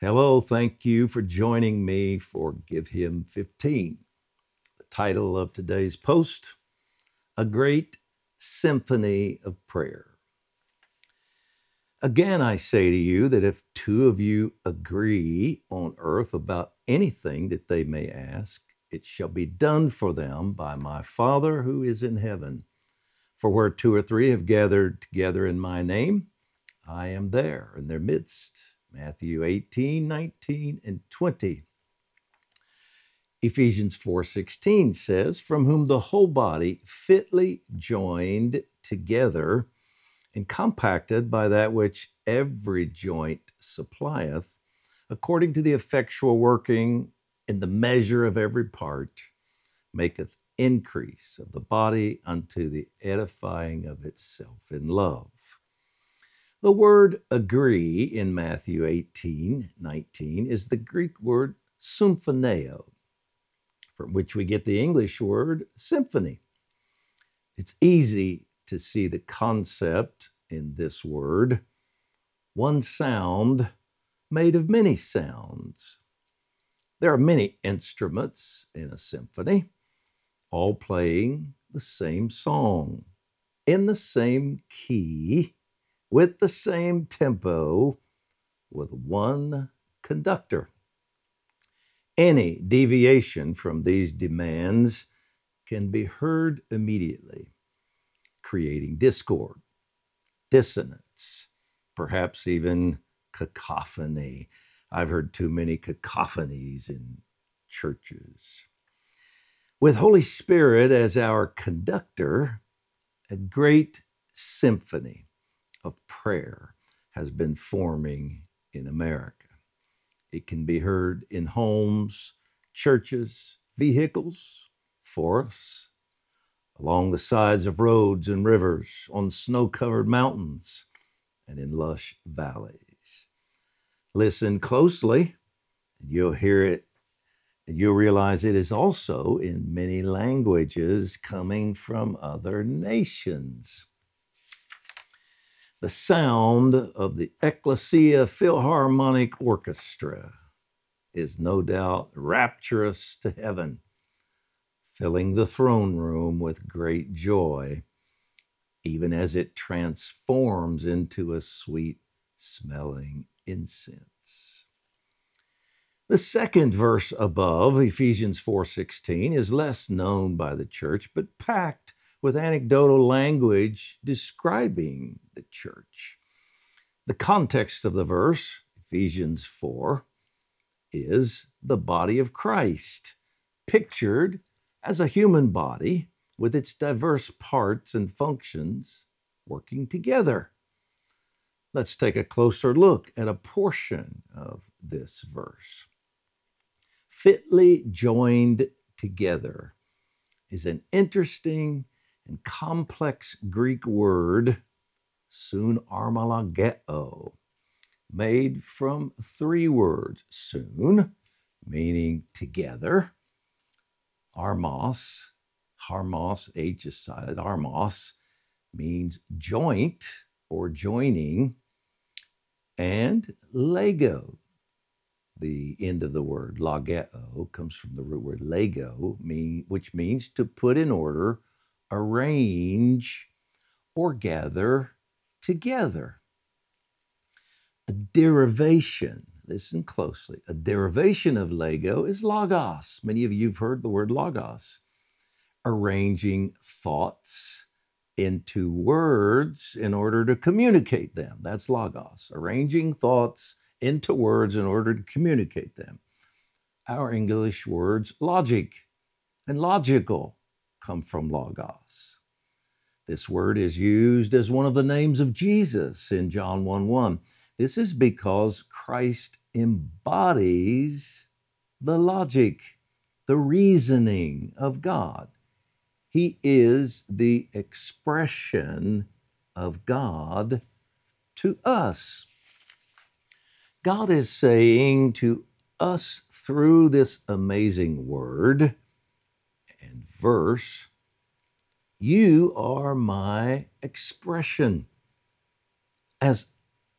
Hello, thank you for joining me for Give Him 15. The title of today's post A Great Symphony of Prayer. Again, I say to you that if two of you agree on earth about anything that they may ask, it shall be done for them by my Father who is in heaven. For where two or three have gathered together in my name, I am there in their midst. Matthew 18, 19, and 20. Ephesians 4:16 says, "From whom the whole body fitly joined together and compacted by that which every joint supplieth, according to the effectual working in the measure of every part, maketh increase of the body unto the edifying of itself in love." The word agree in Matthew 18 19 is the Greek word symphoneo, from which we get the English word symphony. It's easy to see the concept in this word one sound made of many sounds. There are many instruments in a symphony, all playing the same song in the same key with the same tempo with one conductor. Any deviation from these demands can be heard immediately, creating discord, dissonance, perhaps even cacophony. I've heard too many cacophonies in churches. With Holy Spirit as our conductor, a great symphony of prayer has been forming in America. It can be heard in homes, churches, vehicles, forests, along the sides of roads and rivers, on snow covered mountains, and in lush valleys. Listen closely, and you'll hear it, and you'll realize it is also in many languages coming from other nations the sound of the Ecclesia Philharmonic Orchestra is no doubt rapturous to heaven, filling the throne room with great joy, even as it transforms into a sweet smelling incense. The second verse above, Ephesians 4:16, is less known by the church but packed with anecdotal language describing the church. The context of the verse, Ephesians 4, is the body of Christ, pictured as a human body with its diverse parts and functions working together. Let's take a closer look at a portion of this verse. Fitly joined together is an interesting and complex Greek word, sun armalageo, made from three words soon, meaning together, armos, harmos, H is silent, armos means joint or joining, and lego. The end of the word lageo comes from the root word lego, mean, which means to put in order arrange, or gather together. A derivation, listen closely, a derivation of Lego is logos. Many of you have heard the word logos, arranging thoughts into words in order to communicate them. That's logos, arranging thoughts into words in order to communicate them. Our English words, logic and logical come from Logos. This word is used as one of the names of Jesus in John 1 1. This is because Christ embodies the logic, the reasoning of God. He is the expression of God to us. God is saying to us through this amazing word, verse, You are my expression. As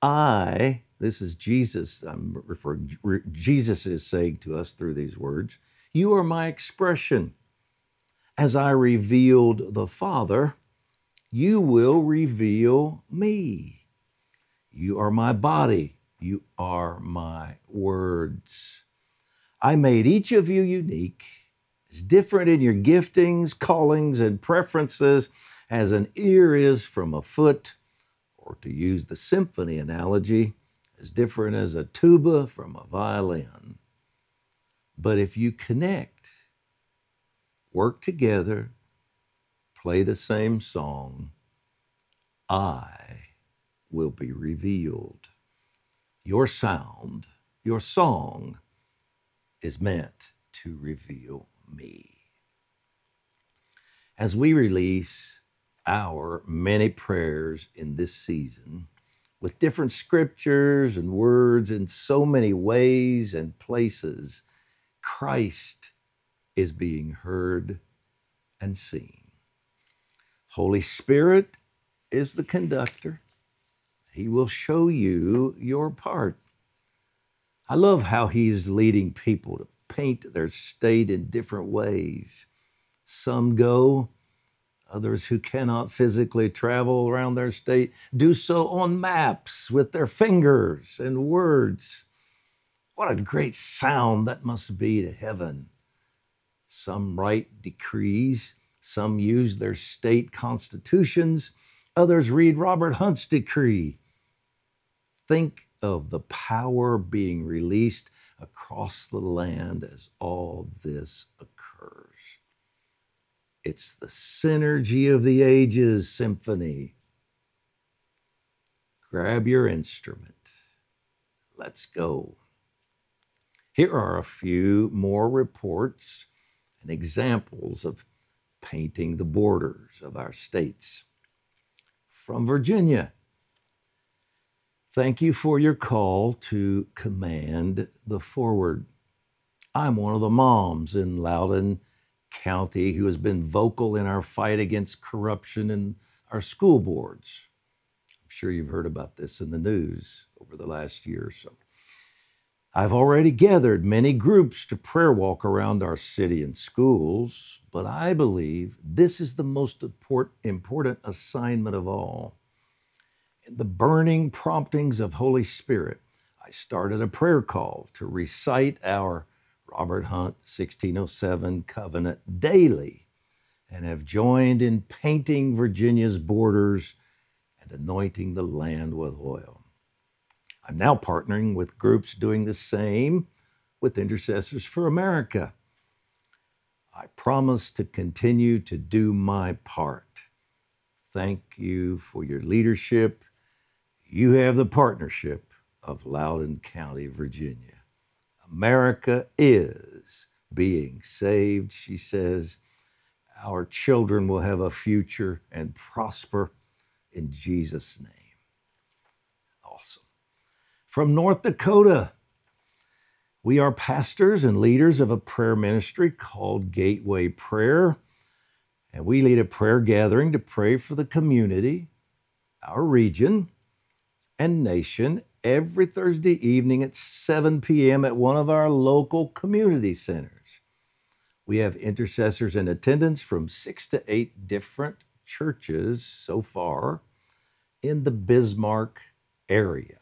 I This is Jesus. I'm referring, Jesus is saying to us through these words, You are my expression. As I revealed the Father, you will reveal me. You are my body. You are my words. I made each of you unique, as different in your giftings, callings, and preferences as an ear is from a foot, or to use the symphony analogy, as different as a tuba from a violin. But if you connect, work together, play the same song, I will be revealed. Your sound, your song, is meant to reveal me. As we release our many prayers in this season, with different scriptures and words in so many ways and places, Christ is being heard and seen. Holy Spirit is the conductor. He will show you your part. I love how he's leading people to paint their state in different ways. Some go Others who cannot physically travel around their state do so on maps with their fingers and words. What a great sound that must be to heaven. Some write decrees, some use their state constitutions, others read Robert Hunt's decree. Think of the power being released across the land as all this occurs. It's the synergy of the ages symphony. Grab your instrument. Let's go. Here are a few more reports and examples of painting the borders of our states. From Virginia, thank you for your call to command the forward. I'm one of the moms in Loudoun County who has been vocal in our fight against corruption in our school boards. I'm sure you've heard about this in the news over the last year or so. I've already gathered many groups to prayer walk around our city and schools, but I believe this is the most important assignment of all. The burning promptings of Holy Spirit, I started a prayer call to recite our Robert Hunt 1607 covenant daily and have joined in painting Virginia's borders and anointing the land with oil. I'm now partnering with groups doing the same with Intercessors for America. I promise to continue to do my part. Thank you for your leadership. You have the partnership of Loudoun County, Virginia. America is being saved, she says. Our children will have a future and prosper in Jesus' name. Awesome. From North Dakota, we are pastors and leaders of a prayer ministry called Gateway Prayer. And we lead a prayer gathering to pray for the community, our region, and nation every Thursday evening at 7 p.m. at one of our local community centers. We have intercessors in attendance from six to eight different churches so far in the Bismarck area.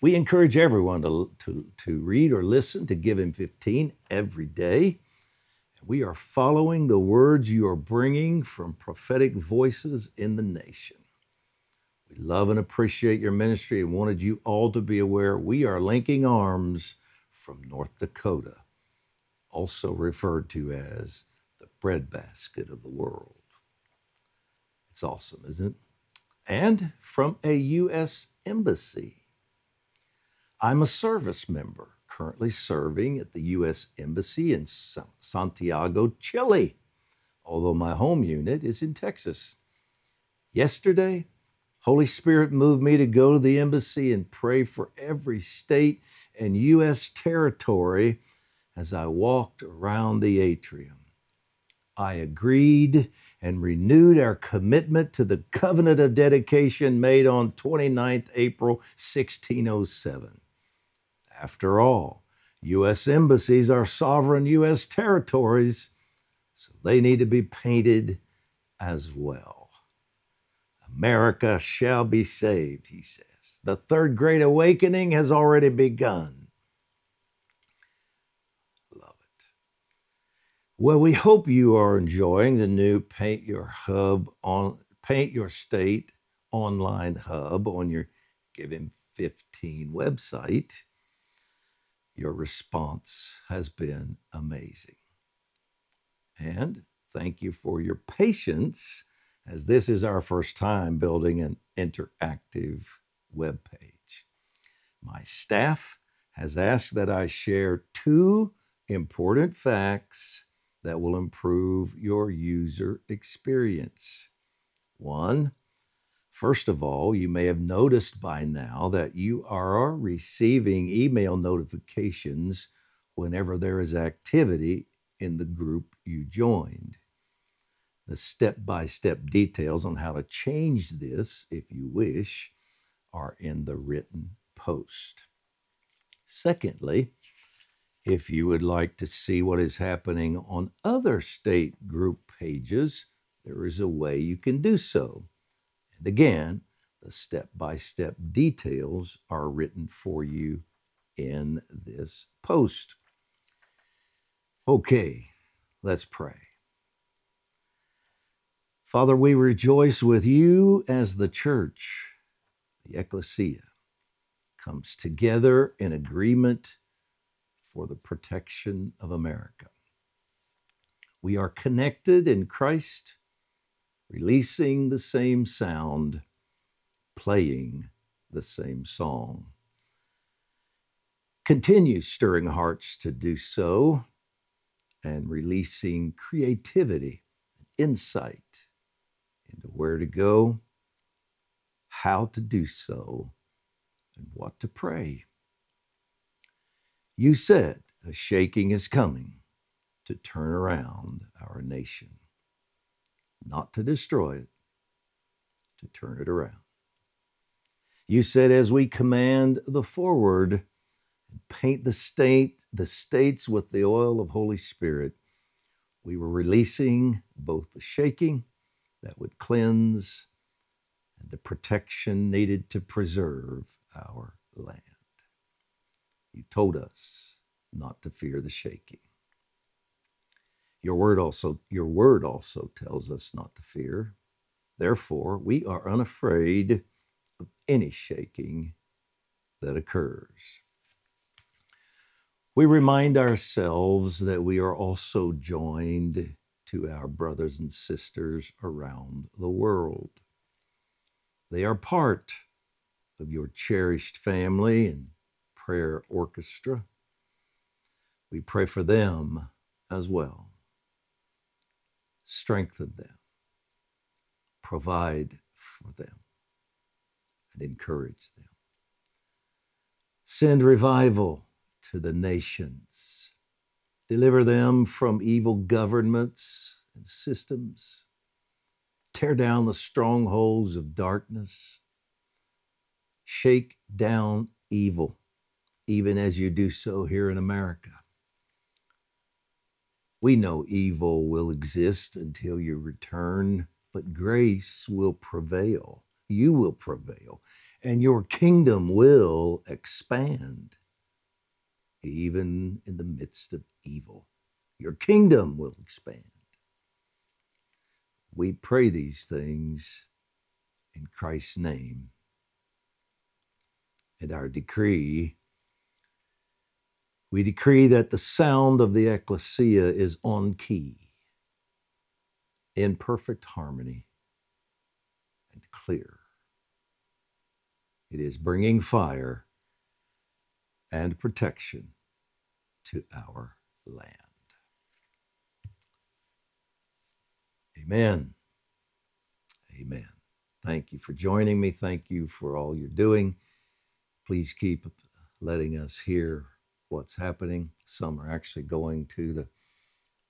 We encourage everyone to, to, to read or listen to Give Him 15 every day. We are following the words you are bringing from prophetic voices in the nation. We love and appreciate your ministry and wanted you all to be aware we are linking arms from North Dakota, also referred to as the breadbasket of the world. It's awesome, isn't it? And from a U.S. embassy. I'm a service member currently serving at the U.S. Embassy in Santiago, Chile, although my home unit is in Texas. Yesterday, Holy Spirit moved me to go to the embassy and pray for every state and U.S. territory as I walked around the atrium. I agreed and renewed our commitment to the covenant of dedication made on 29th April 1607. After all, U.S. embassies are sovereign U.S. territories, so they need to be painted as well. America shall be saved, he says. The third great awakening has already begun. Love it. Well, we hope you are enjoying the new Paint Your Hub on Paint Your State online hub on your Give Him 15 website. Your response has been amazing. And thank you for your patience, as this is our first time building an interactive web page. My staff has asked that I share two important facts that will improve your user experience. One, first of all, you may have noticed by now that you are receiving email notifications whenever there is activity in the group you joined. The step by step details on how to change this, if you wish, are in the written post. Secondly, if you would like to see what is happening on other state group pages, there is a way you can do so. And again, the step by step details are written for you in this post. Okay, let's pray. Father, we rejoice with you as the church the ecclesia, comes together in agreement for the protection of America. We are connected in Christ, releasing the same sound, playing the same song. Continue stirring hearts to do so and releasing creativity insight into where to go how to do so, and what to pray. You said a shaking is coming to turn around our nation, not to destroy it, to turn it around. You said, as we command the forward and paint the state, the states with the oil of Holy Spirit, we were releasing both the shaking that would cleanse and the protection needed to preserve our land. You told us not to fear the shaking. Your word also your word also tells us not to fear. Therefore, we are unafraid of any shaking that occurs. We remind ourselves that we are also joined to our brothers and sisters around the world. They are part of your cherished family and prayer orchestra. We pray for them as well. Strengthen them, provide for them, and encourage them. Send revival to the nations. Deliver them from evil governments and systems Tear down the strongholds of darkness. Shake down evil, even as you do so here in America. We know evil will exist until you return, but grace will prevail. You will prevail, and your kingdom will expand, even in the midst of evil. Your kingdom will expand. We pray these things in Christ's name. And our decree, we decree that the sound of the ecclesia is on key, in perfect harmony, and clear. It is bringing fire and protection to our land. Amen. Amen. Thank you for joining me. Thank you for all you're doing. Please keep letting us hear what's happening. Some are actually going to the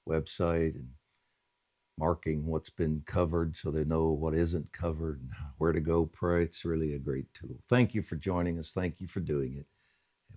website and marking what's been covered so they know what isn't covered and where to go pray. It's really a great tool. Thank you for joining us. Thank you for doing it.